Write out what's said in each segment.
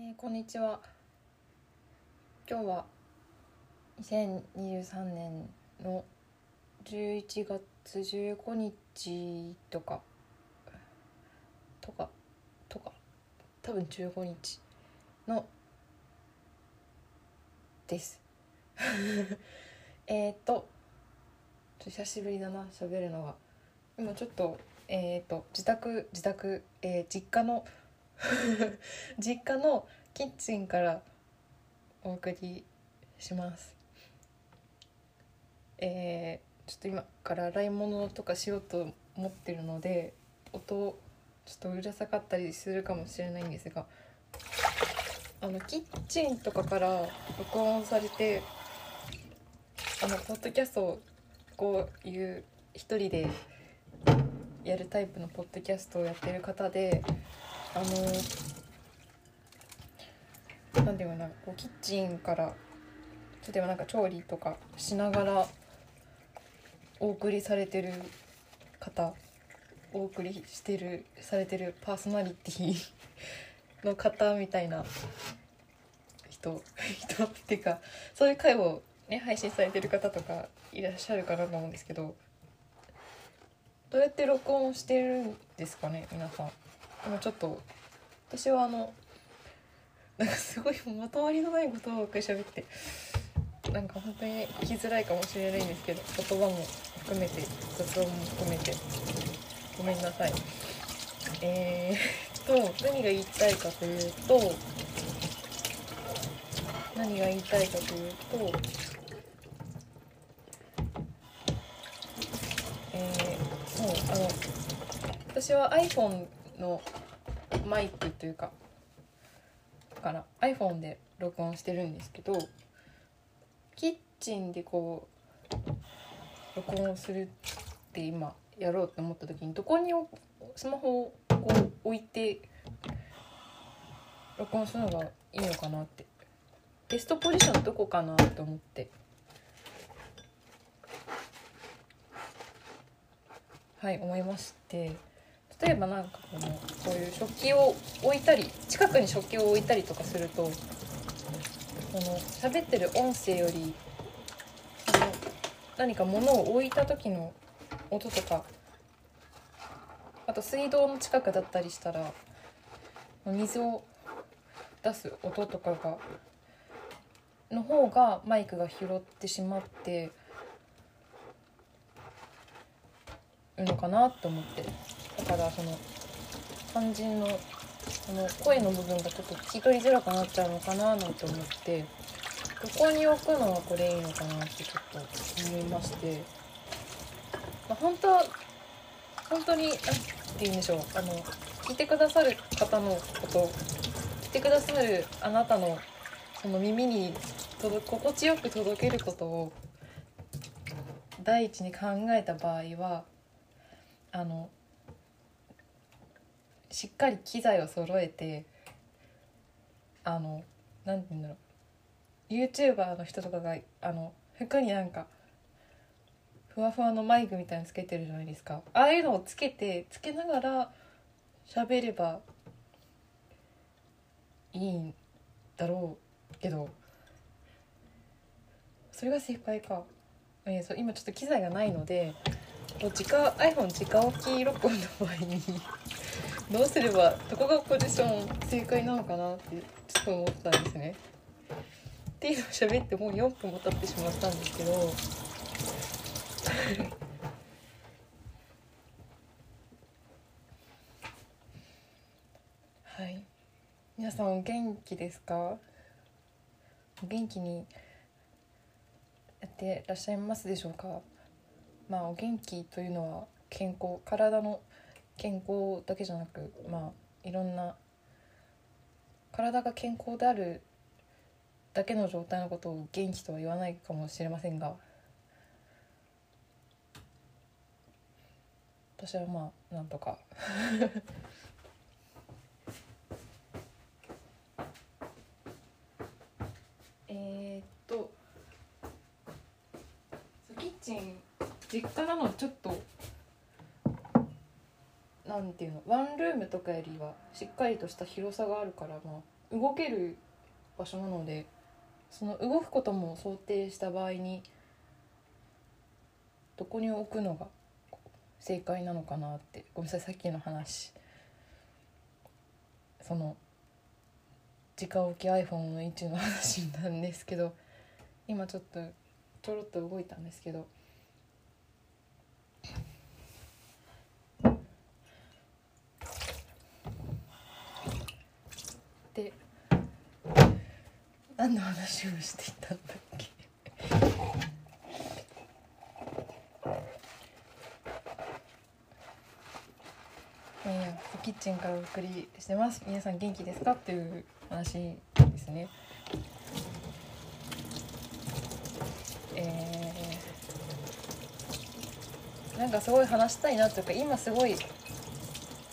えーこんにちは。今日は2023年の11月15日とかとかとか多分15日のです。えっと久しぶりだな喋るのが。今ちょっとえっ、と自宅自宅、えー実家の 実家のキッチンからお送りします。えーちょっと今から洗い物とかしようと思ってるので音ちょっとうるさかったりするかもしれないんですがあのキッチンとかから録音されてあのポッドキャストをこういう一人でやるタイプのポッドキャストをやってる方であのなんていうかなこうキッチンから例えばなんか調理とかしながらお送りされてる方お送りしてるされてるパーソナリティの方みたいな人 人っていうかそういう回をね配信されてる方とかいらっしゃるかなと思うんですけどどうやって録音してるんですかね皆さん。今ちょっと私はあのなんかすごいまとまりのないことばっかり喋ってなんか本当に聞きづらいかもしれないんですけど言葉も含めて雑音も含めてごめんなさい。えー、っと何が言いたいかというと何が言いたいかというとえー、そうあの私は iPhone のマイクというかだから iPhone で録音してるんですけどキッチンでこう録音するって今やろうって思った時にどこにスマホをこう置いて録音するのがいいのかなって。ベストポジションどこかなって思って。はい思いまして。例えばなんかこのこういう食器を置いたり近くに食器を置いたりとかするとこの喋ってる音声よりその何か物を置いた時の音とかあと水道の近くだったりしたら水を出す音とかがの方がマイクが拾ってしまってるのかなと思って。だからその肝心のその声の部分がちょっと聞き取りづらくなっちゃうのかななんて思ってどこに置くのはこれいいのかなってちょっと思いまして、まあ、本当は本当に何て言うんでしょう。あの聞いてくださる方のこと聞いてくださるあなたのその耳に届心地よく届けることを第一に考えた場合はあのしっかり機材を揃えてあのなんて言うんだろう。YouTuber の人とかがあの服になんかふわふわのマイクみたいにつけてるじゃないですか。ああいうのをつけてつけながら喋ればいいんだろうけどそれが正解か、えーそう今ちょっと機材がないので直 iPhone 直置き録音の場合にどうすればどこがポジション正解なのかなってちょっと思ったんですね。っていうのを喋ってもう4分も経ってしまったんですけど。はい。皆さんお元気ですか？お元気にやってらっしゃいますでしょうか？まあお元気というのは健康体の健康だけじゃなくまあいろんな体が健康であるだけの状態のことを元気とは言わないかもしれませんが私はまあなんとか。えっとキッチン実家なのちょっとんていうの？ワンルームとかよりはしっかりとした広さがあるからまあ動ける場所なのでその動くことも想定した場合にどこに置くのが正解なのかなってごめんなさいさっきの話。その直置き iPhone の位置の話なんですけど今ちょっとちょろっと動いたんですけどで何の話をしていたんだっけ？えー、キッチンからお送りしてます。皆さん元気ですか？っていう話ですね。えー、なんかすごい話したいなというか今すごい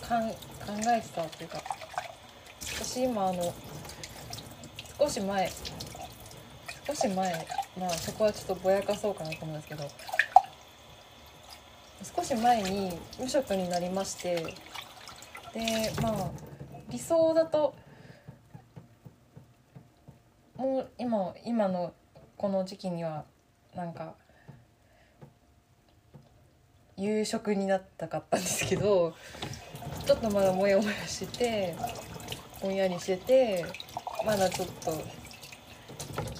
かん考えてたというか私今あの少し前。少し前。まあそこはちょっとぼやかそうかなと思うんですけど。少し前に無職になりまして。でまあ理想だともう今今のこの時期にはなんか夕食になったかったんですけどちょっとまだモヤモヤしてぼんやりしててまだちょっと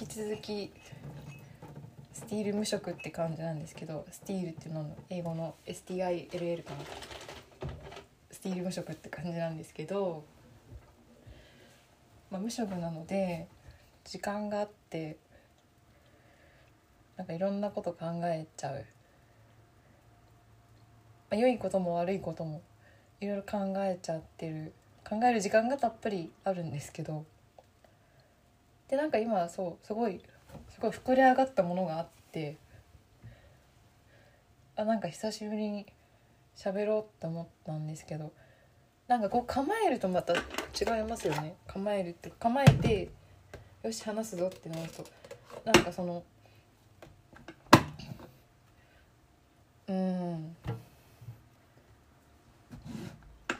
引き続きスティール無色って感じなんですけどスティールっていうのの英語の STILL かな。スティール無色って感じなんですけど、まあ、無色なので時間があってなんかいろんなこと考えちゃう、まあ、良いことも悪いこともいろいろ考えちゃってる。考える時間がたっぷりあるんですけどでなんか今そうすごいすごい膨れ上がったものがあってあなんか久しぶりに喋ろうって思ったんですけどなんかこう構えるとまた違いますよね。構えるって構えてよし話すぞってなるとなんかそのうん。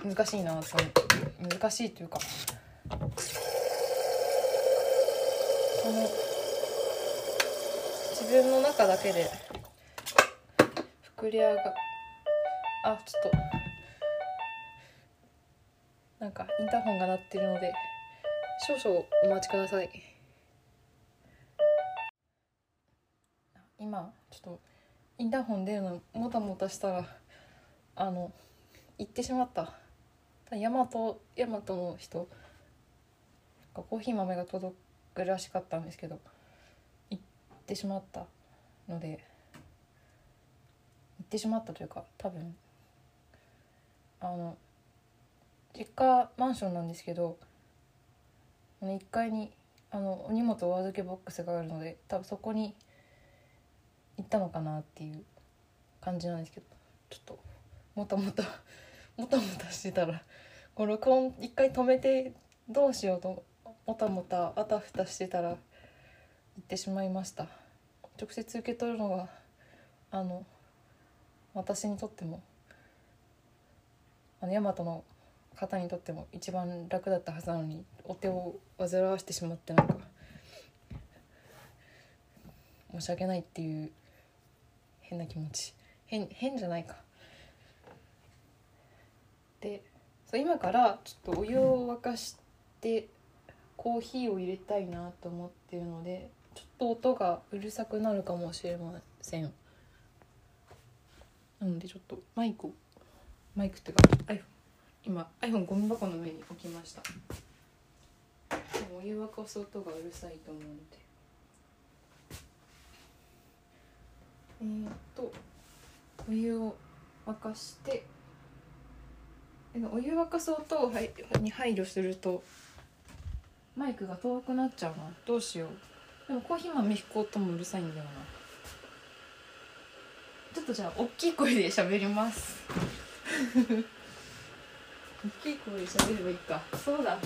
難しいなと難しいというかその自分の中だけで膨れ上があちょっとなんかインターホンが鳴ってるので少々お待ちください。今ちょっとインターホン出るのもたもたしたらあの行ってしまった。ヤマトヤマトの人コーヒー豆が届くらしかったんですけど行ってしまったので行ってしまったというか多分あの実家マンションなんですけど1階にあのお荷物お預けボックスがあるので多分そこに行ったのかなっていう感じなんですけどちょっともたもたもたもたしてたらこの録音一回止めてどうしようともたもたあたふたしてたら行ってしまいました。直接受け取るのがあの私にとってもあの大和の方にとっても一番楽だったはずなのにお手を煩わしてしまってなんか申し訳ないっていう変な気持ち。変変じゃないか。でそう今からちょっとお湯を沸かしてコーヒーを入れたいなと思ってるのでちょっと音がうるさくなるかもしれません。なのでちょっとマイクをマイクっていうか iPhone 今 iPhone ゴミ箱の上に置きました。でもお湯沸かす音がうるさいと思うので。えー、っとお湯を沸かしてお湯沸かす音をに配慮するとマイクが遠くなっちゃうなどうしよう。でもコーヒー豆引く音もうるさいんだよな。ちょっとじゃあ大きい声で喋ります。大きい声で喋ればいいか。そうだ。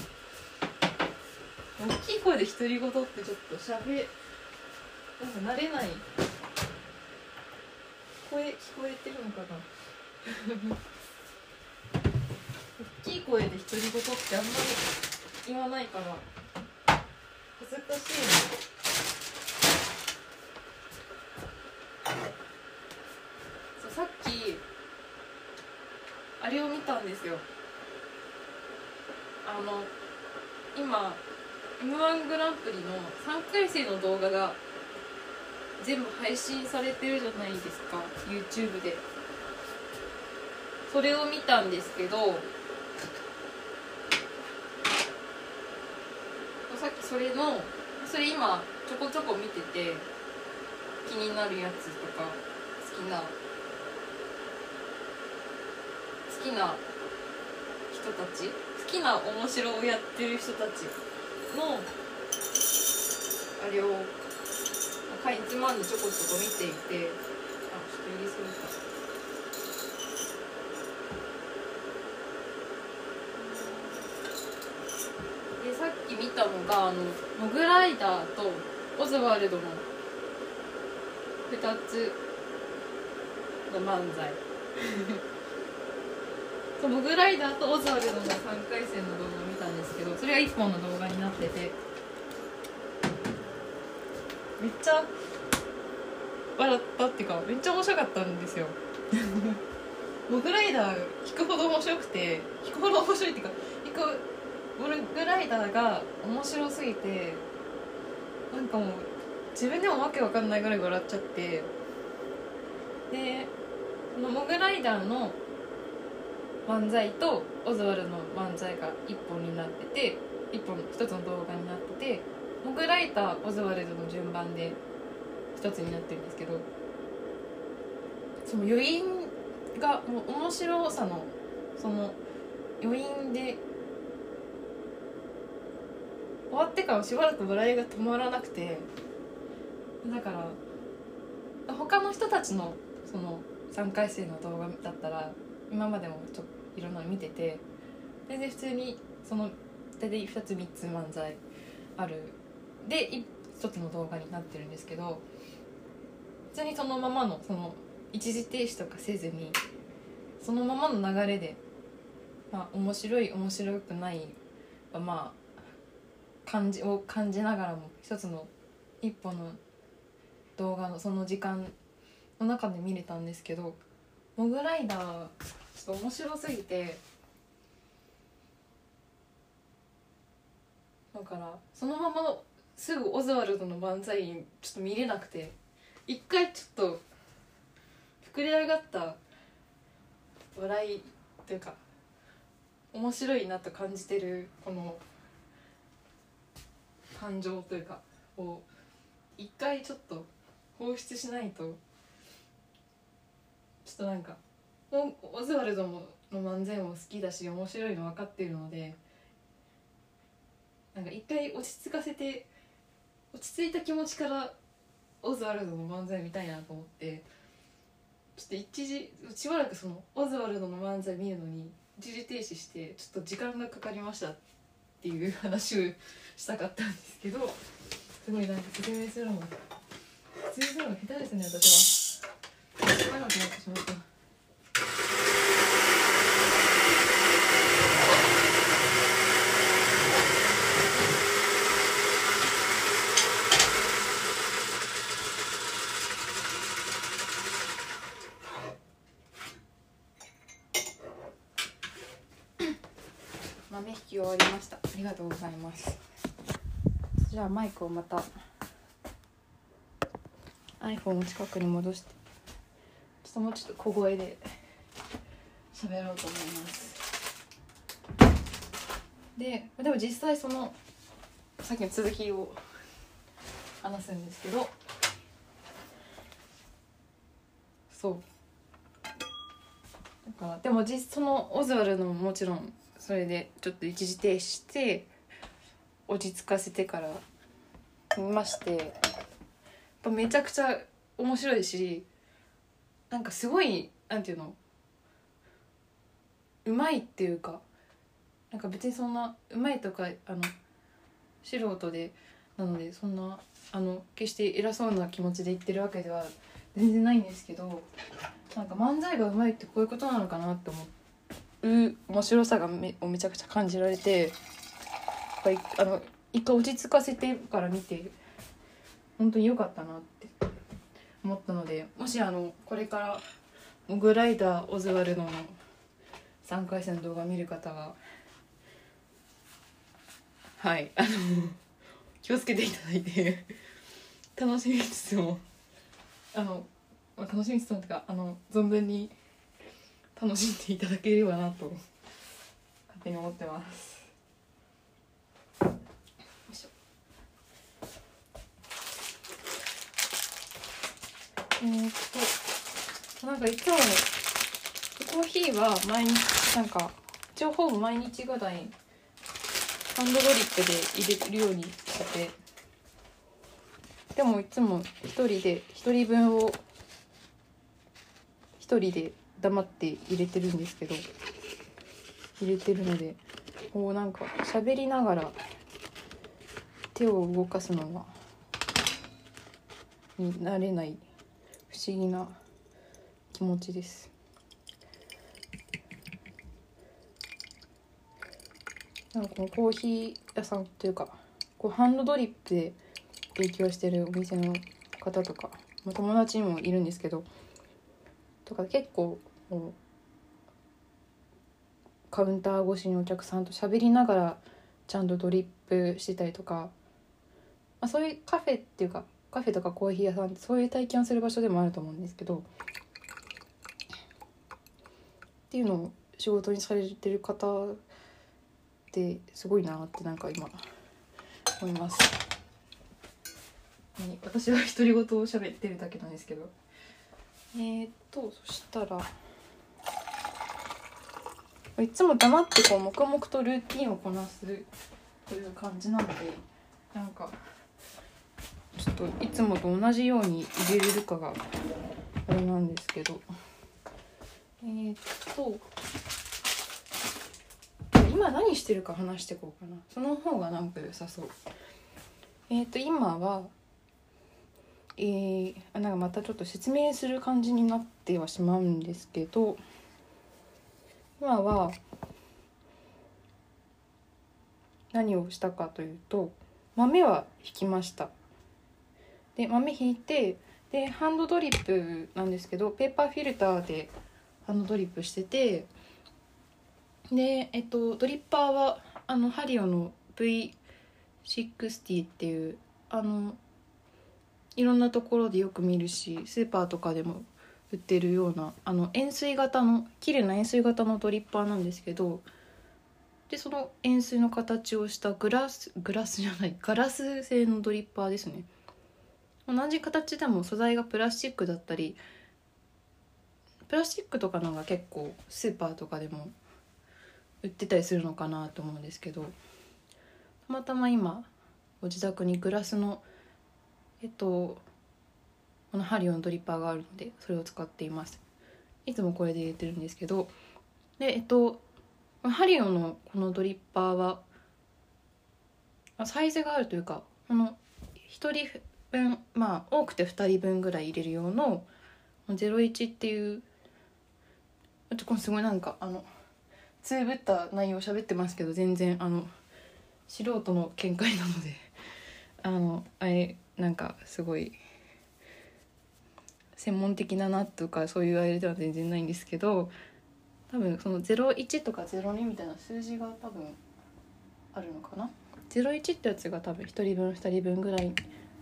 大きい声で独り言ってちょっと喋なんか慣れない。声聞こえてるのかな。大きい声で独り言ってあんまり言わないから恥ずかしい。なさっきあれを見たんですよ。あの今 m 1グランプリの3回戦の動画が全部配信されてるじゃないですか。YouTube で。それを見たんですけどさっきそれのそれ今ちょこちょこ見てて気になるやつとか好きな好きな人たち好きな面白をやってる人たちのあれをかいつまんでちょこちょこ見ていてあちょっと入れすぎた。でさっき見たのがあのモグライダーとオズワルドの2つの漫才。そうモグライダーとオズワルドの3回戦の動画を見たんですけどそれが1本の動画になってて。めっちゃ笑ったっていうかめっちゃ面白かったんですよ。モグライダー引くほど面白くて引くほど面白いっていうかモグライダーが面白すぎてなんかもう自分でもわけわかんないぐらい笑っちゃってでそのモグライダーの漫才とオズワルドの漫才が1本になってて1本1つの動画になっててモグライダーオズワルドの順番で1つになってるんですけどその余韻がもう面白さのその余韻で終わってからしばらく笑いが止まらなくてだから他の人たちのその3回生の動画だったら今までもちょっといろんなの見てて全然普通にその大体2つ3つ漫才ある。で1つの動画になってるんですけど普通にそのままのその一時停止とかせずにそのままの流れでまあ面白い面白くないはまあ感じを感じながらも一つの一本の動画のその時間の中で見れたんですけどモグライダーちょっと面白すぎてだからそのまますぐオズワルドの漫才ちょっと見れなくて一回ちょっと膨れ上がった笑いというか面白いなと感じてるこの感情というかを一回ちょっと放出しないとちょっとなんかオズワルドの漫才も好きだし面白いの分かってるのでなんか一回落ち着かせて落ち着いた気持ちからオズワルドの漫才見たいなと思ってちょっと一時しばらくそのオズワルドの漫才見るのに一時停止してちょっと時間がかかりましたっていう話をしたかったんですけどすごいなんか説明するの説明するの下手ですね私は。長くなってしまった。豆引き終わりました。ありがとうございます。じゃあマイクをまた。iPhone を近くに戻して。ちょっともうちょっと小声で。喋ろうと思います。ででも実際そのさっきの続きを。話すんですけど。そう。だからでも実そのオズワルドももちろんそれでちょっと一時停止して。落ち着かせてから見ましてやっぱめちゃくちゃ面白いしなんかすごいなんていうのうまいっていうかなんか別にそんなうまいとかあの素人でなのでそんなあの決して偉そうな気持ちで言ってるわけでは全然ないんですけどなんか漫才がうまいってこういうことなのかなって思う面白さがめめちゃくちゃ感じられてぱりあの一回落ち着かせてから見て本当に良かったなって思ったのでもしあのこれからモグライダーオズワルドの3回戦の動画見る方ははいあの気をつけていただいて楽しみつつもあの楽しみつつもというかあの存分に楽しんでいただければなと勝手に思ってます。よいしょえー、っとなんかいつもコーヒーは毎日なんか一応ほぼ毎日ぐらいハンドドリップで入れるようにしてて。でもいつも一人で一人分を一人で黙って入れてるんですけど。入れてるのでこうなんか喋りながら手を動かすのがになれない。思議な気持ちです。なんかこのコーヒー屋さんというかこうハンドドリップで提供してるお店の方とか、まあ、友達にもいるんですけどとか結構カウンター越しにお客さんと喋りながらちゃんとドリップしてたりとか、まあ、そういうカフェっていうかカフェとかコーヒー屋さんってそういう体験をする場所でもあると思うんですけどっていうのを仕事にされてる方ってすごいなってなんか今思います。私は独り言を喋ってるだけなんですけどえー、っとそしたらいつも黙ってこう黙々とルーティンをこなすという感じなのでなんかちょっといつもと同じように入れれるかがあれなんですけど。えー、っと今何してるか話していこうかな。その方がなんか良さそう。えー、っと今はえー、あなんかまたちょっと説明する感じになってはしまうんですけど今は何をしたかというと豆は引きました。で豆引いてでハンドドリップなんですけどペーパーフィルターでハンドドリップしててでえっとドリッパーはあのハリオの V60 っていうあのいろんなところでよく見るしスーパーとかでも売ってるようなあの円錐型の綺麗な円錐型のドリッパーなんですけどでその円錐の形をしたグラスグラスじゃないガラス製のドリッパーですね。同じ形でも素材がプラスチックだったりプラスチックとかのが結構スーパーとかでも売ってたりするのかなと思うんですけどたまたま今ご自宅にグラスのえっとこのハリオのドリッパーがあるのでそれを使っています。いつもこれで入れてるんですけどでえっとハリオのこのドリッパーはサイズがあるというかこの1人分まあ多くて2人分ぐらい入れる用の01っていうちょっとすごいなんかあのつぶった内容を喋ってますけど全然あの素人の見解なので あのあれなんかすごい専門的だなとかそういうあれでは全然ないんですけど多分その01とか02みたいな数字が多分あるのかな？01ってやつが多分1人分2人分ぐらい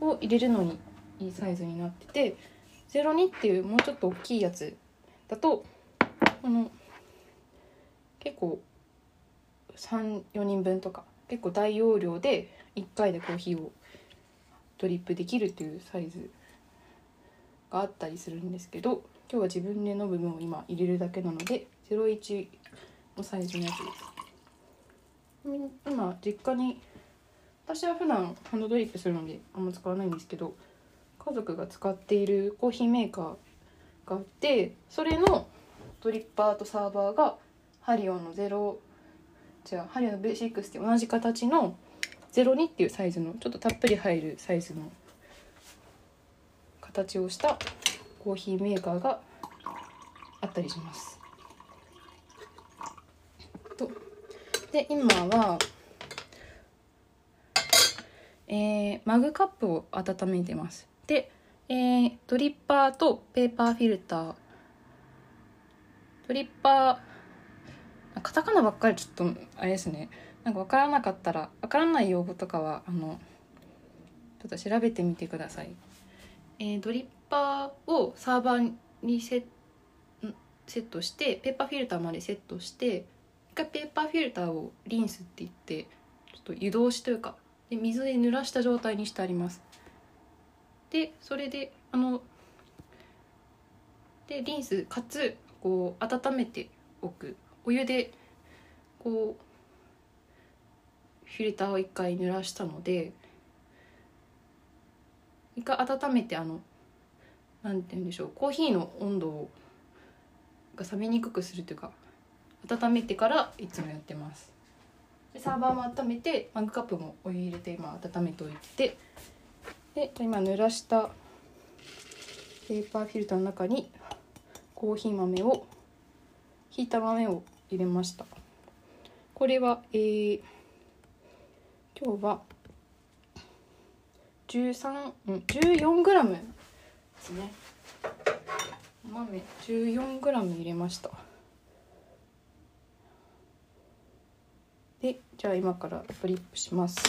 を入れるのにいいサイズになってて02っていうもうちょっと大きいやつだとこの結構34人分とか結構大容量で1回でコーヒーをドリップできるっていうサイズがあったりするんですけど今日は自分での部分を今入れるだけなので01のサイズのやつです。今実家に私は普段ハンドドリップするのであんま使わないんですけど家族が使っているコーヒーメーカーがあってそれのドリッパーとサーバーがハリオンの0違うハリオンの V6 って同じ形の02っていうサイズのちょっとたっぷり入るサイズの形をしたコーヒーメーカーがあったりします。とで今はえーマグカップを温めてます。で、えードリッパーとペーパーフィルター。ドリッパーカタカナばっかりちょっとあれですね。なんか分からなかったら分からない用語とかはあのちょっと調べてみてください、えードリッパーをサーバーにセットしてペーパーフィルターまでセットして一回ペーパーフィルターをリンスって言ってちょっと湯通しというかで水で濡らした状態にしてあります。でそれであのでリンスかつこう温めておく。お湯でこうフィルターを一回濡らしたので一回温めてあのなんて言うんでしょうコーヒーの温度が冷めにくくするというか温めてからいつもやってます。サーバーも温めてマグカップもお湯入れて今温めておいて。で今濡らしたペーパーフィルターの中にコーヒー豆をひいた豆を入れました。これはえー、今日は13うん14グラムですね。豆14グラム入れましたでじゃあ今からドリップします。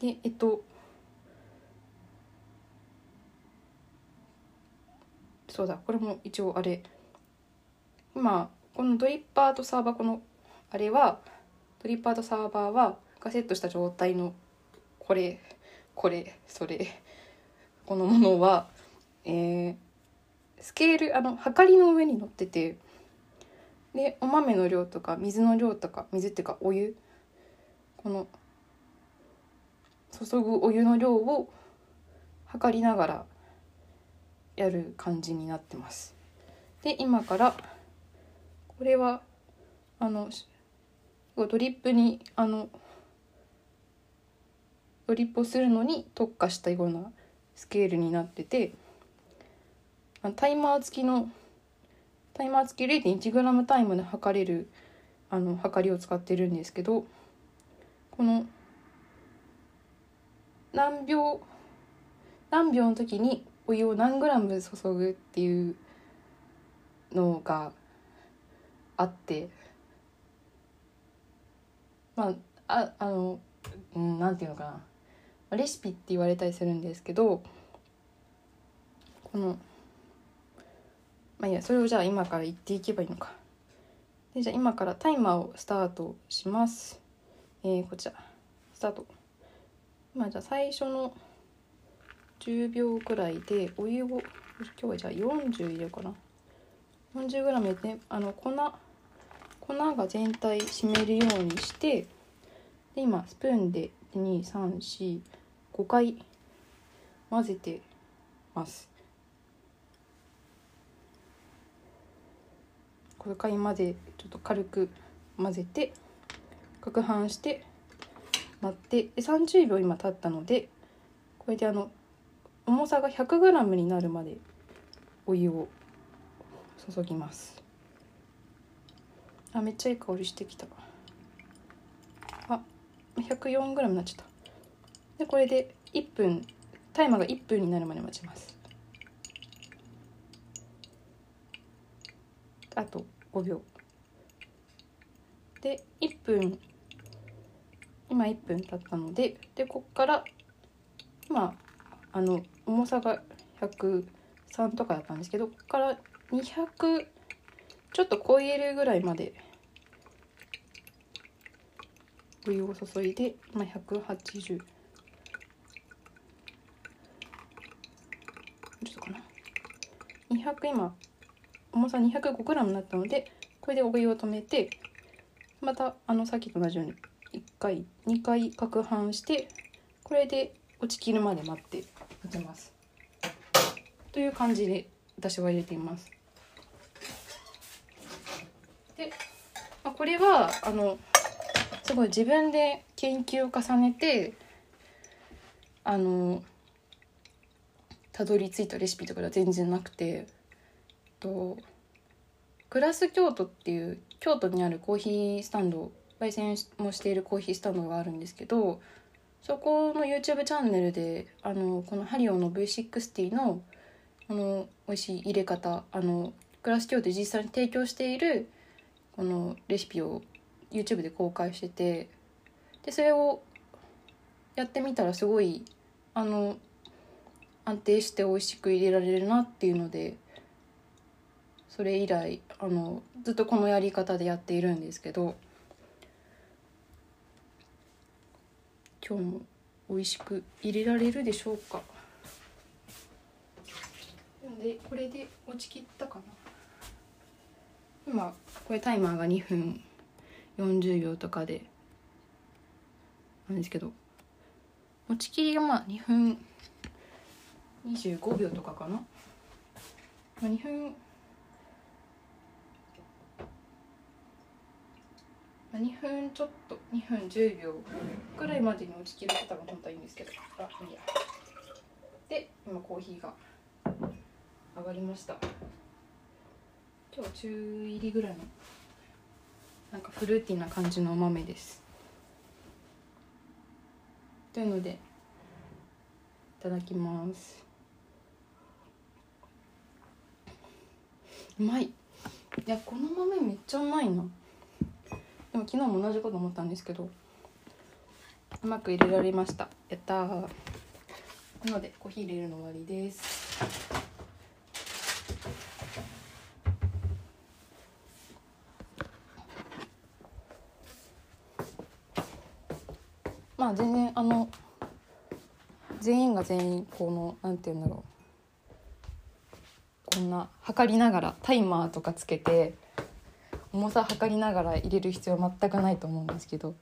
でえっとそうだこれも一応あれ。今このドリッパーとサーバーこのあれはドリッパーとサーバーはがセットした状態のこれこれそれこのものはえー、スケールあの測りの上に乗っててでお豆の量とか水の量とか水っていうかお湯この注ぐお湯の量を測りながらやる感じになってます。で今からこれはあのドリップにあのドリップをするのに特化したようなスケールになっててタイマー付きのタイマー付き 0.1g タイムで測れるあの測りを使ってるんですけどこの何秒何秒の時にお湯を何グラム注ぐっていうのがあってまあああの、うん、なんていうのかな。レシピって言われたりするんですけどこのまあいいやそれをじゃあ今から言っていけばいいのか。でじゃあ今からタイマーをスタートします。えー、こちら。スタート。まあじゃあ最初の10秒くらいでお湯を今日はじゃあ40入れようかな。40g 入れてあの粉粉が全体湿るようにしてで今スプーンで2345回混ぜてます。5回までちょっと軽く混ぜて攪拌して待ってで30秒今経ったのでこれであの重さが 100g になるまでお湯を注ぎます。あめっちゃいい香りしてきた。あ 104g になっちゃった。でこれで1分タイマーが1分になるまで待ちます。あと5秒。で1分。今1分経ったのででこっから今あの重さが103とかだったんですけどここから200ちょっと超えるぐらいまでお湯を注いで今180ちょっとかな。200今重さ 205g になったのでこれでお湯を止めてまたあのさっきと同じように1回2回攪拌してこれで落ちきるまで待って待てます。という感じで私は入れています。で、まあ、これはあのすごい自分で研究を重ねてあのたどり着いたレシピとかでは全然なくてとグラス京都っていう京都にあるコーヒースタンド焙煎もしているコーヒースタンドがあるんですけどそこの YouTube チャンネルであのこのハリオの V60 のあの美味しい入れ方あのクラス教で実際に提供しているこのレシピを YouTube で公開しててでそれをやってみたらすごいあの安定して美味しく入れられるなっていうのでそれ以来あのずっとこのやり方でやっているんですけど今日も美味しく入れられるでしょうか？でこれで落ちきったかな。今これタイマーが2分40秒とかでなんですけど持ちきりがまあ2分25秒とかかな、まあ、2分まあ2分ちょっと2分10秒くらいまでに落ちきれてたら本当はいいんですけど。あいいや。で今コーヒーが上がりました。今日中入りぐらいのなんかフルーティーな感じのお豆です。というのでいただきます。うまい。いやこの豆めっちゃうまいな。でも昨日も同じこと思ったんですけどうまく入れられました。やったなのでコーヒー入れるの終わりです。まあ全然あの全員が全員このなんて言うんだろう。こんな測りながらタイマーとかつけて重さ測りながら入れる必要は全くないと思うんですけど。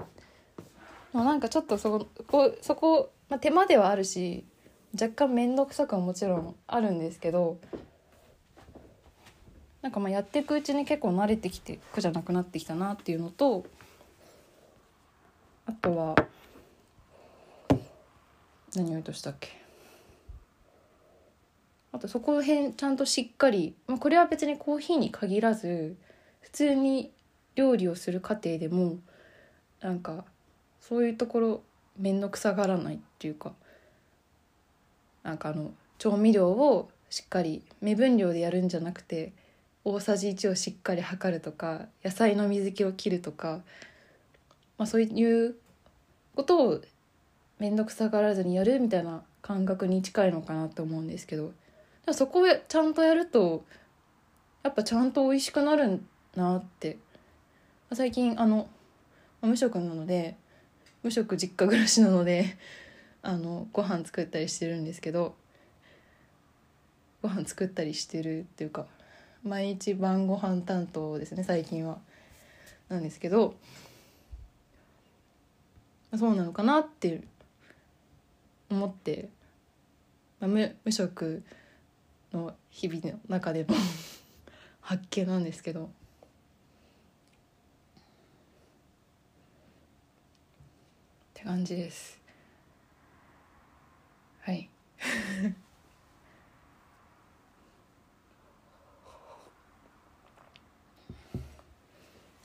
まあなんかちょっとそこそこ、まあ、手間ではあるし若干面倒くさくはもちろんあるんですけどなんかまあやっていくうちに結構慣れてきて苦じゃなくなってきたなっていうのとあとは何を言うとしたっけ。あとそこら辺ちゃんとしっかり、まあ、これは別にコーヒーに限らず普通に料理をする過程でもなんかそういうところ面倒くさがらないっていうかなんかあの調味料をしっかり目分量でやるんじゃなくて大さじ1をしっかり測るとか野菜の水気を切るとか、まあ、そういうことを面倒くさがらずにやるみたいな感覚に近いのかなと思うんですけどそこをちゃんとやるとやっぱちゃんと美味しくなるんなって。最近あの無職なので無職実家暮らしなのであのご飯作ったりしてるんですけどご飯作ったりしてるっていうか毎日晩ご飯担当ですね最近は。なんですけどそうなのかなって思って、まあ、無無職の日々の中での 発見なんですけど。って感じです。はい。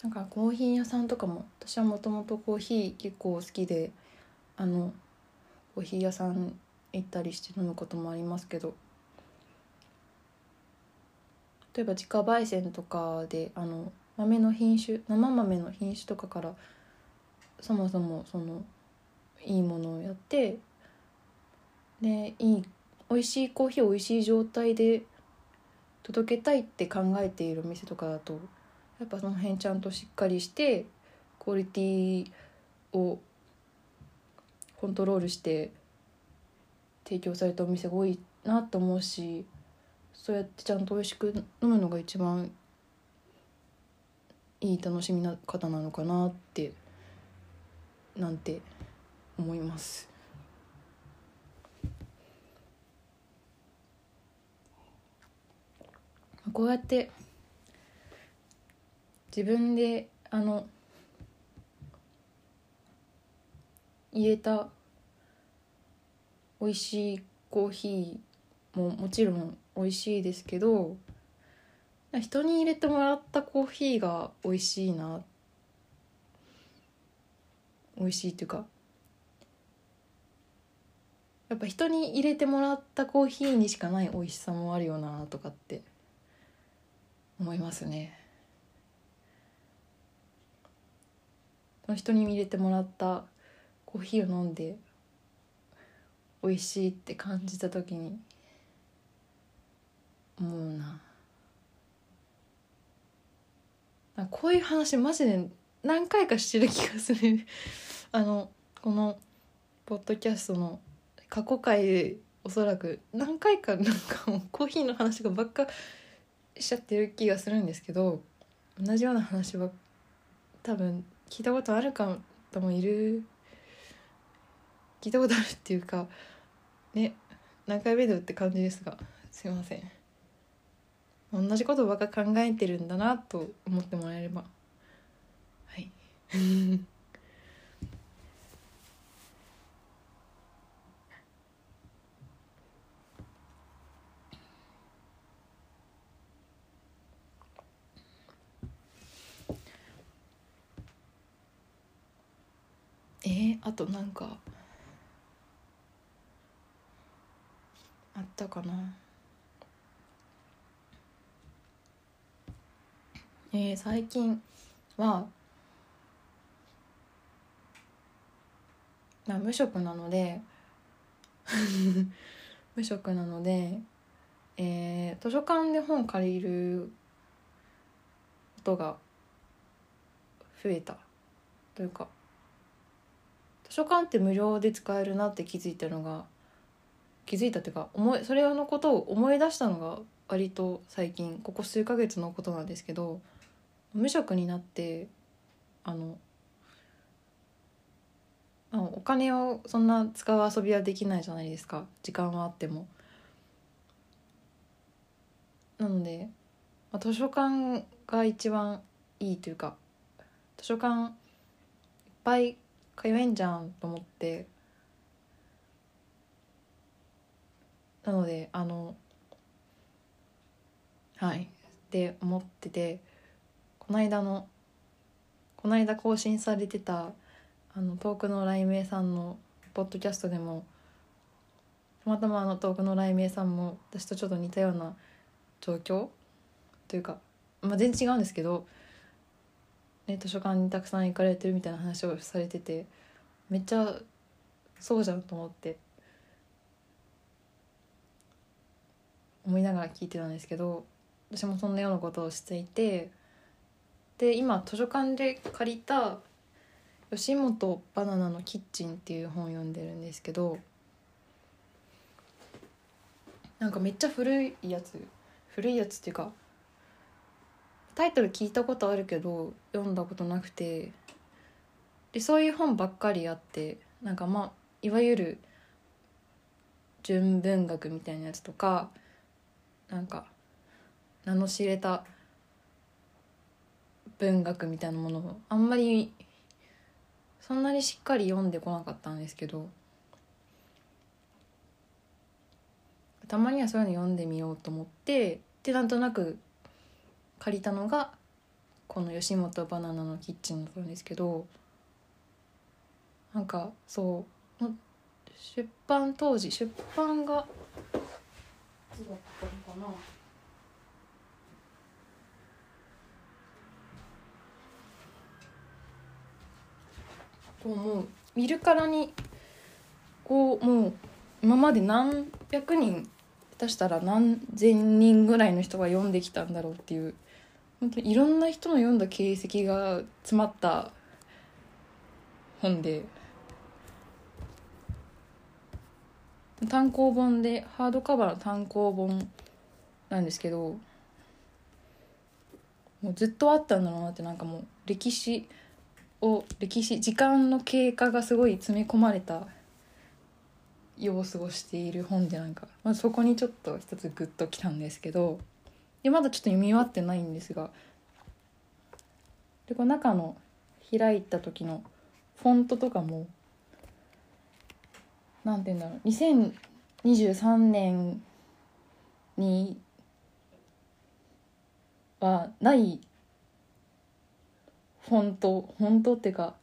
なんかコーヒー屋さんとかも私はもともとコーヒー結構好きであのコーヒー屋さん行ったりして飲むこともありますけど。例えば自家焙煎とかであの豆の品種生豆の品種とかからそもそもそのいいものをやってでいい美味しいコーヒーを美味しい状態で届けたいって考えているお店とかだとやっぱその辺ちゃんとしっかりしてクオリティをコントロールして提供されたお店が多いなと思うしそうやってちゃんと美味しく飲むのが一番いい楽しみな方なのかなってなんて思います。こうやって自分であの入れた美味しいコーヒーももちろん美味しいですけど人に入れてもらったコーヒーが美味しいな美味しいっていうかやっぱ人に入れてもらったコーヒーにしかない美味しさもあるよなとかって思いますね。人に入れてもらったコーヒーを飲んで美味しいって感じた時に思うな。なこういう話マジで何回かしてる気がする。あのこのポッドキャストの過去回でおそらく何回かなんかもうコーヒーの話がばっかしちゃってる気がするんですけど同じような話は多分聞いたことある方もいる。聞いたことあるっていうかね何回目だって感じですがすいません。同じことばっか考えてるんだなと思ってもらえれば。はい。えー、あとなんかあったかな？えー、最近は、まあ、無職なので 無職なので、えー、図書館で本借りることが増えたというか図書館って無料で使えるなって気づいたのが気づいたっていうか思いそれのことを思い出したのが割と最近ここ数ヶ月のことなんですけど無職になってあのお金をそんな使う遊びはできないじゃないですか時間はあっても。なので、まあ、図書館が一番いいというか図書館いっぱい通えんじゃんと思って。なのであのはい。って思っててこの間のこの間更新されてたあの遠くの雷鳴さんのポッドキャストでもたまたまあの遠くの雷鳴さんも私とちょっと似たような状況というか、まあ、全然違うんですけど、ね、図書館にたくさん行かれてるみたいな話をされててめっちゃそうじゃんと思って。思いながら聞いてたんですけど私もそんなようなことをしていてで今図書館で借りた吉本バナナのキッチンっていう本を読んでるんですけどなんかめっちゃ古いやつ古いやつっていうかタイトル聞いたことあるけど読んだことなくて。でそういう本ばっかりあってなんかまあいわゆる純文学みたいなやつとかなんか名の知れた文学みたいなものをあんまりそんなにしっかり読んでこなかったんですけどたまにはそういうの読んでみようと思ってでなんとなく借りたのがこの吉本バナナのキッチンだったんですけどなんかそう出版当時出版がいつだったのかな。こうもう見るからにこうもう今まで何百人下手したら何千人ぐらいの人が読んできたんだろうっていう本当にいろんな人の読んだ形跡が詰まった本で単行本でハードカバーの単行本なんですけどもうずっとあったんだろうなってなんかもう歴史を歴史時間の経過がすごい詰め込まれた様子をしている本でなんか、まあ、そこにちょっと一つグッときたんですけどでまだちょっと読み終わってないんですが。でこの中の開いた時のフォントとかもなんて言うんだろう。2023年にはないフォントフォントっていうか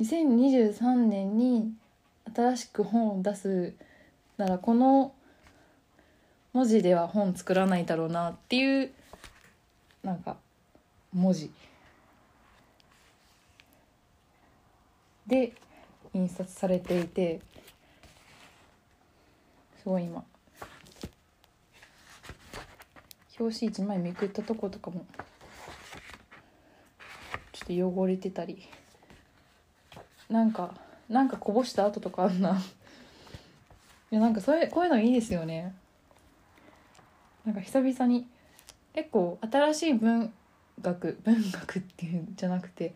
2023年に新しく本を出すならこの文字では本作らないだろうなっていうなんか文字。で印刷されていてすごい今。表紙一枚めくったとことかもちょっと汚れてたり。なんかなんかこぼした跡とかあんな。いやなんかそれこういうのいいですよね。なんか久々に結構新しい文学文学っていうんじゃなくて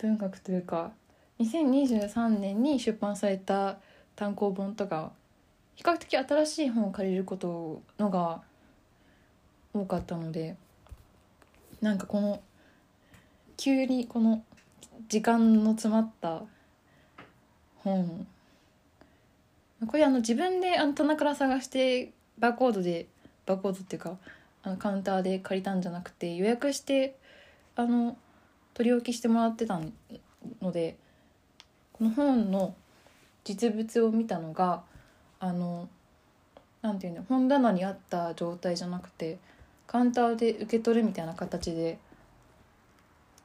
文学というか2023年に出版された単行本とか比較的新しい本を借りることのが多かったのでなんかこの急にこの時間の詰まった本これあの自分であの棚から探してバーコードでバーコードっていうかあのカウンターで借りたんじゃなくて予約してあの取り置きしてもらってたのでこの本の実物を見たのがあのなんていうの本棚にあった状態じゃなくてカウンターで受け取るみたいな形で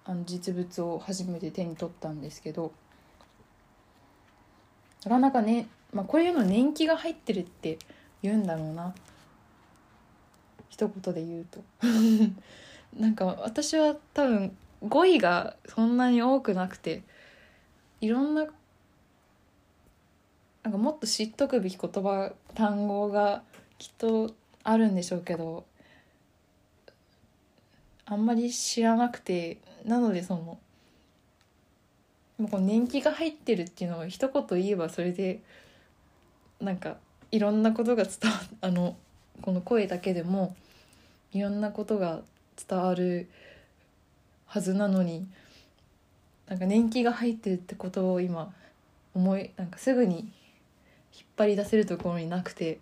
あの実物を初めて手に取ったんですけどなかなかね、まあ、こういうの年季が入ってるって言うんだろうな。一言で言うと。なんか私は多分語彙がそんなに多くなくていろんななんかもっと知っとくべき言葉単語がきっとあるんでしょうけどあんまり知らなくてなのでそのもうこの年季が入ってるっていうのを一言言えばそれでなんかいろんなことが伝わあのこの声だけでもいろんなことが伝わるはずなのになんか年季が入ってるってことを今思いなんかすぐに引っ張り出せるところになくて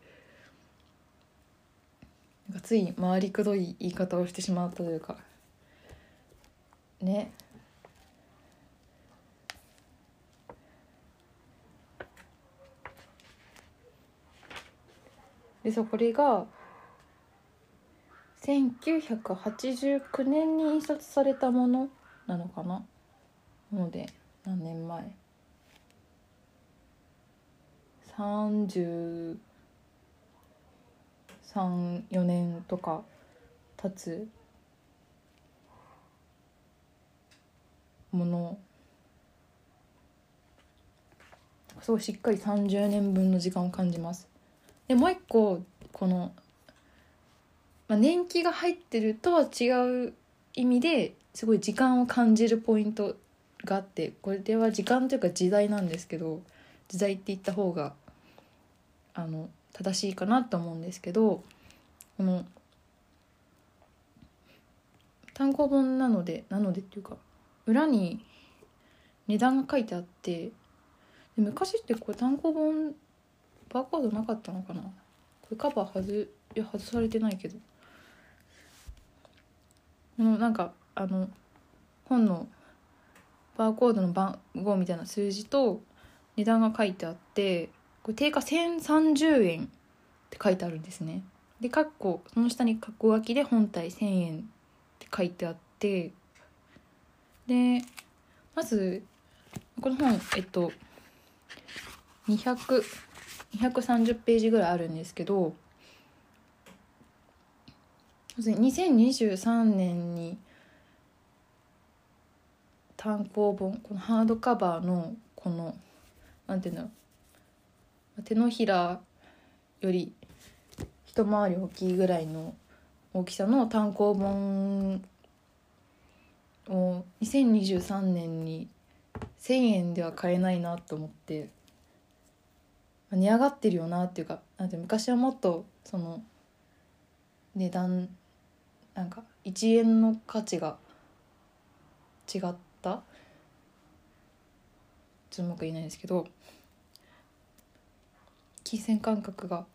なんかつい回りくどい言い方をしてしまったというかね。でそうこれが1989年に印刷されたものなのかな？ので何年前？33、4年とか経つもの。すごいしっかり30年分の時間を感じます。でもう一個この、まあ、年季が入ってるとは違う意味ですごい時間を感じるポイントがあってこれでは時間というか時代なんですけど時代って言った方があの正しいかなと思うんですけどこの単行本なのでなのでっていうか裏に値段が書いてあって昔ってこれ単行本バーコードなかったのかな？これカバー外いや外されてないけど。のなんかあの本のバーコードの番号みたいな数字と値段が書いてあってこれ定価1030円って書いてあるんですね。で括弧その下に括弧書きで本体1000円って書いてあってでまずこの本えっと200 230ページぐらいあるんですけど2023年に単行本このハードカバーのこのなんていうんだろう手のひらより一回り大きいぐらいの大きさの単行本を2023年に1,000円では買えないなと思って値上がってるよなっていうかなんて昔はもっとその値段なんか1円の価値が違った？ちょっとうまく言えないですけど金銭感覚が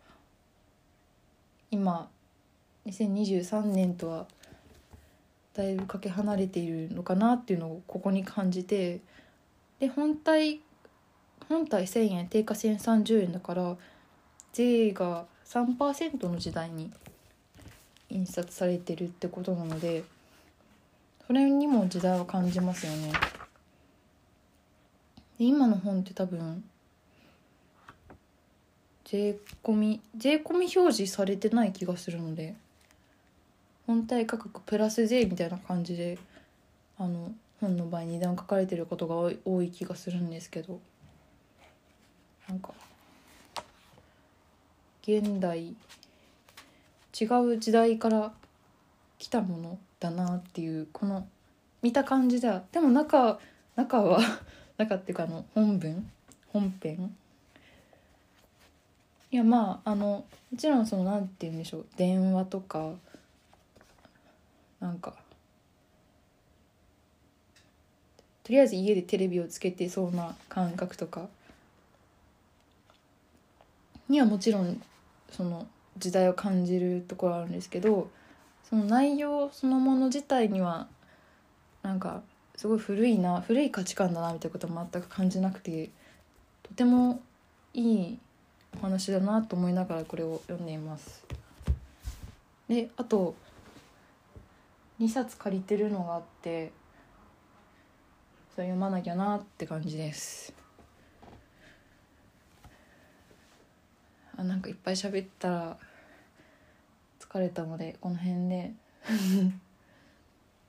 今2023年とはだいぶかけ離れているのかなっていうのをここに感じてで本体本体1,000円定価1,030円だから税が3%の時代に印刷されてるってことなのでそれにも時代を感じますよね。で今の本って多分税込み税込み表示されてない気がするので本体価格プラス税みたいな感じであの本の場合値段書かれてることが多い多い気がするんですけどなんか現代違う時代から来たものだなっていうこの見た感じでは。でも中中は 中っていうかあの本文本編？いやまああのもちろんそのなんて言うんでしょう。電話とかなんかとりあえず家でテレビをつけてそうな感覚とかにはもちろんその時代を感じるところあるんですけどその内容そのもの自体にはなんかすごい古いな古い価値観だなみたいなことは全く感じなくてとてもいいお話だなと思いながらこれを読んでいます。であと2冊借りてるのがあってそれ読まなきゃなって感じです。あなんかいっぱい喋ったら疲れたのでこの辺で。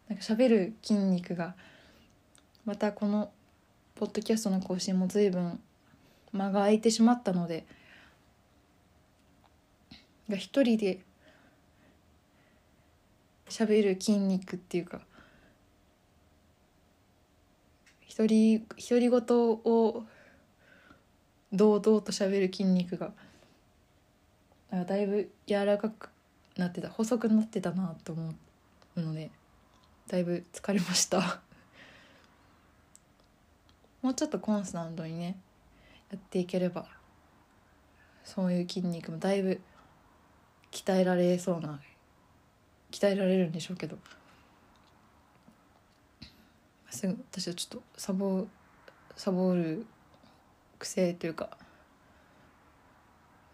なんか喋る筋肉がまたこのポッドキャストの更新も随分間が空いてしまったのでが一人で喋る筋肉っていうか一人独り言を堂々と喋る筋肉がだいぶ柔らかくなってた細くなってたなと思うのでだいぶ疲れました。もうちょっとコンスタントにねやっていければそういう筋肉もだいぶ鍛えられそうな鍛えられるんでしょうけど。すぐ私はちょっとサボサボる癖というか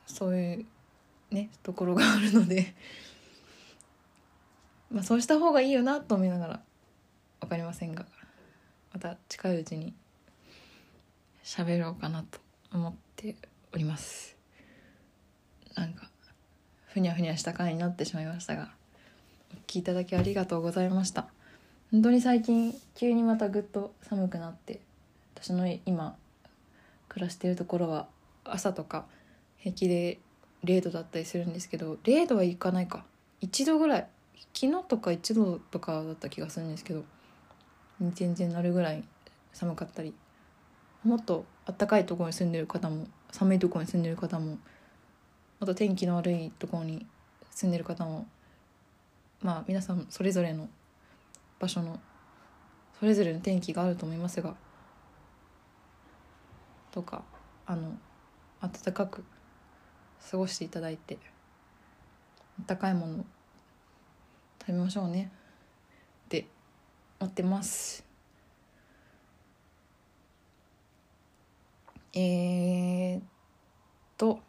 そういうねところがあるので。まあそうした方がいいよなと思いながら分かりませんが。また近いうちに喋ろうかなと思っております。なんかふにゃふにゃした回になってしまいましたがお聞きいただきありがとうございました。本当に最近急にまたぐっと寒くなって私の今暮らしているところは朝とか平気で0度だったりするんですけど0度はいかないか。1度ぐらい。昨日とか1度とかだった気がするんですけど全然なるぐらい寒かったり。もっと暖かいところに住んでる方も寒いところに住んでる方もあと天気の悪いところに住んでる方もまあ皆さんそれぞれの場所のそれぞれの天気があると思いますがとかあの暖かく過ごしていただいて温かいもの食べましょうね。って思ってます。えー、っと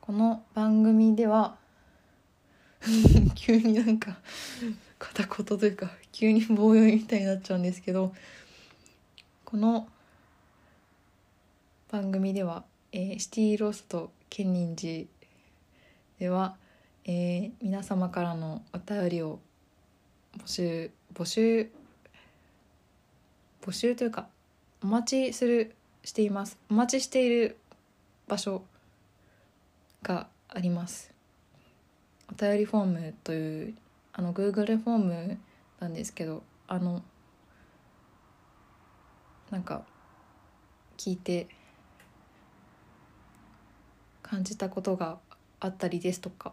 この番組では 急になんか片言というか急に棒読みみたいになっちゃうんですけどこの番組では、えーシティロスト建仁寺では、えー皆様からのお便りを募集募集募集というかお待ちするしています。お待ちしている場所があります。お便りフォームというあの Google フォームなんですけどあのなんか聞いて感じたことがあったりですとか、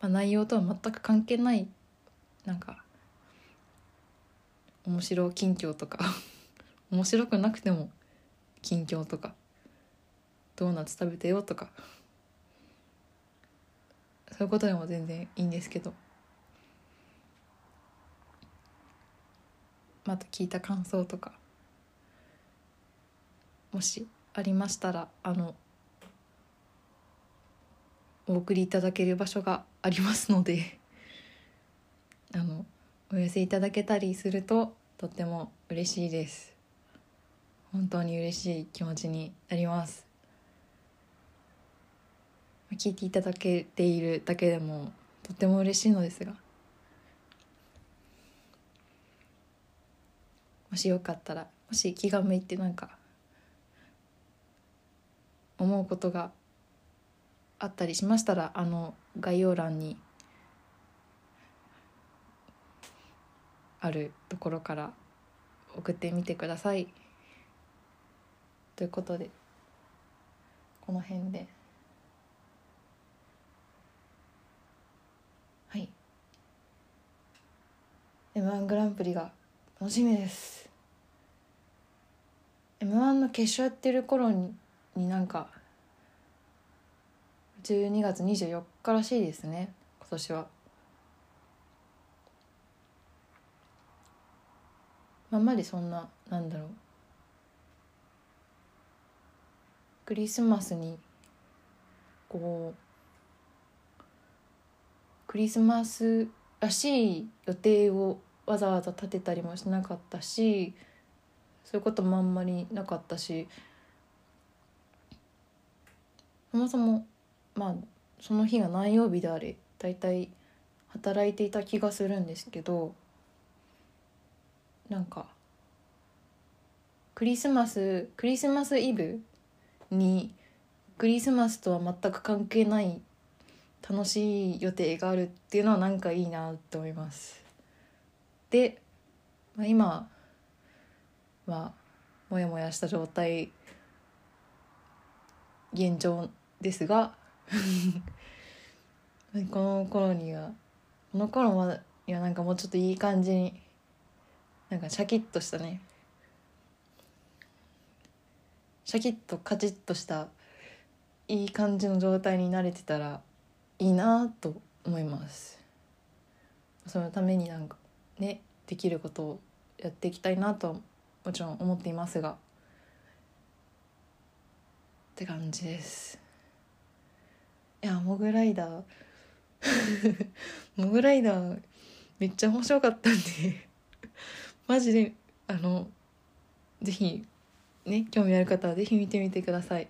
まあ、内容とは全く関係ないなんか面白近況とか。面白くなくても近況とか。ドーナツ食べてよとか。そういうことでも全然いいんですけど。また聞いた感想とか。もしありましたらあのお送りいただける場所がありますので あのお寄せいただけたりするととっても嬉しいです。本当に嬉しい気持ちになります。聞いていただけているだけでもとっても嬉しいのですがもしよかったらもし気が向いてなんか思うことがあったりしましたらあの概要欄にあるところから送ってみてください。ということでこの辺で。はい。m 1グランプリが楽しみです。m 1の決勝やってる頃にになんか12月24日らしいですね今年は。あんまりそんななんだろう。クリスマスにこうクリスマスらしい予定をわざわざ立てたりもしなかったしそういうこともあんまりなかったしそもそもまあその日が何曜日であれ大体働いていた気がするんですけどなんかクリスマスクリスマスイブにクリスマスとは全く関係ない楽しい予定があるっていうのはなんかいいなって思います。で、まあ、今はモヤモヤした状態現状ですが この頃にはこの頃まにはなんかもうちょっといい感じになんかシャキッとしたね。シャキッとカチッとしたいい感じの状態に慣れてたらいいなと思います。そのためになんかねできることをやっていきたいなともちろん思っていますが。って感じです。いやモグライダー。モグライダーめっちゃ面白かったんで。マジであのぜひね興味ある方はぜひ見てみてください。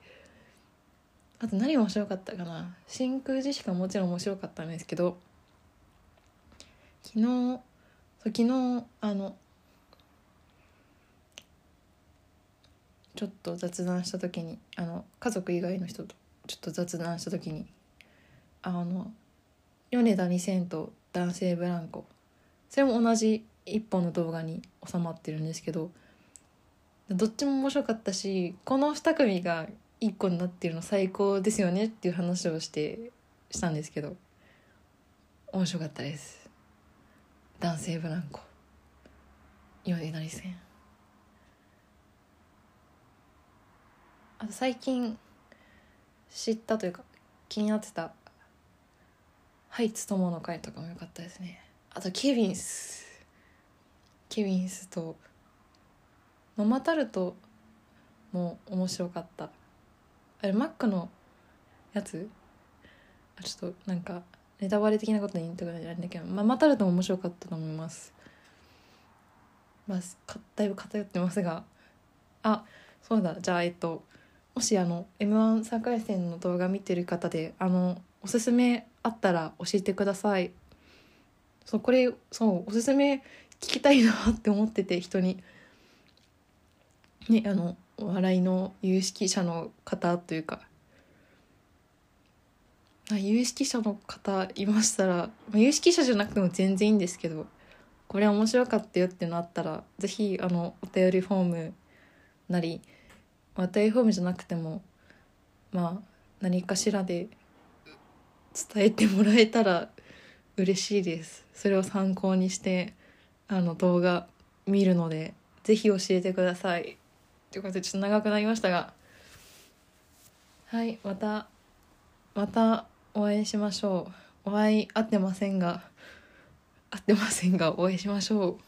あと何面白かったかな。真空ジェシカももちろん面白かったんですけど。昨日そう昨日あのちょっと雑談した時にあの家族以外の人とちょっと雑談した時にあの米田2000と男性ブランコ。それも同じ一本の動画に収まってるんですけどどっちも面白かったしこの2組が一個になってるの最高ですよねっていう話をしてしたんですけど面白かったです。男性ブランコ。米田2000あと最近知ったというか気になってたハイツ友の会とかも良かったですね。あとケビンスケビンスとママタルトも面白かった。あれマックのやつ？あちょっとなんかネタバレ的なこと言いたくないんだけどママタルトも面白かったと思います。まあだいぶ偏ってますが。あそうだ。じゃあえっともしあの m 1 3回戦の動画見てる方であのおすすめあったら教えてください。そうこれそうおすすめ聞きたいなって思ってて人に。ねあのお笑いの有識者の方というか。有識者の方いましたら、有識者じゃなくても全然いいんですけどこれ面白かったよってなったら是非あのお便りフォームなりお便りフォームじゃなくてもまあ何かしらで伝えてもらえたら嬉しいです。それを参考にしてあの動画見るので是非教えてください。ということでちょっと長くなりましたが。はいまたまたお会いしましょう。お会い合ってませんが。合ってませんがお会いしましょう。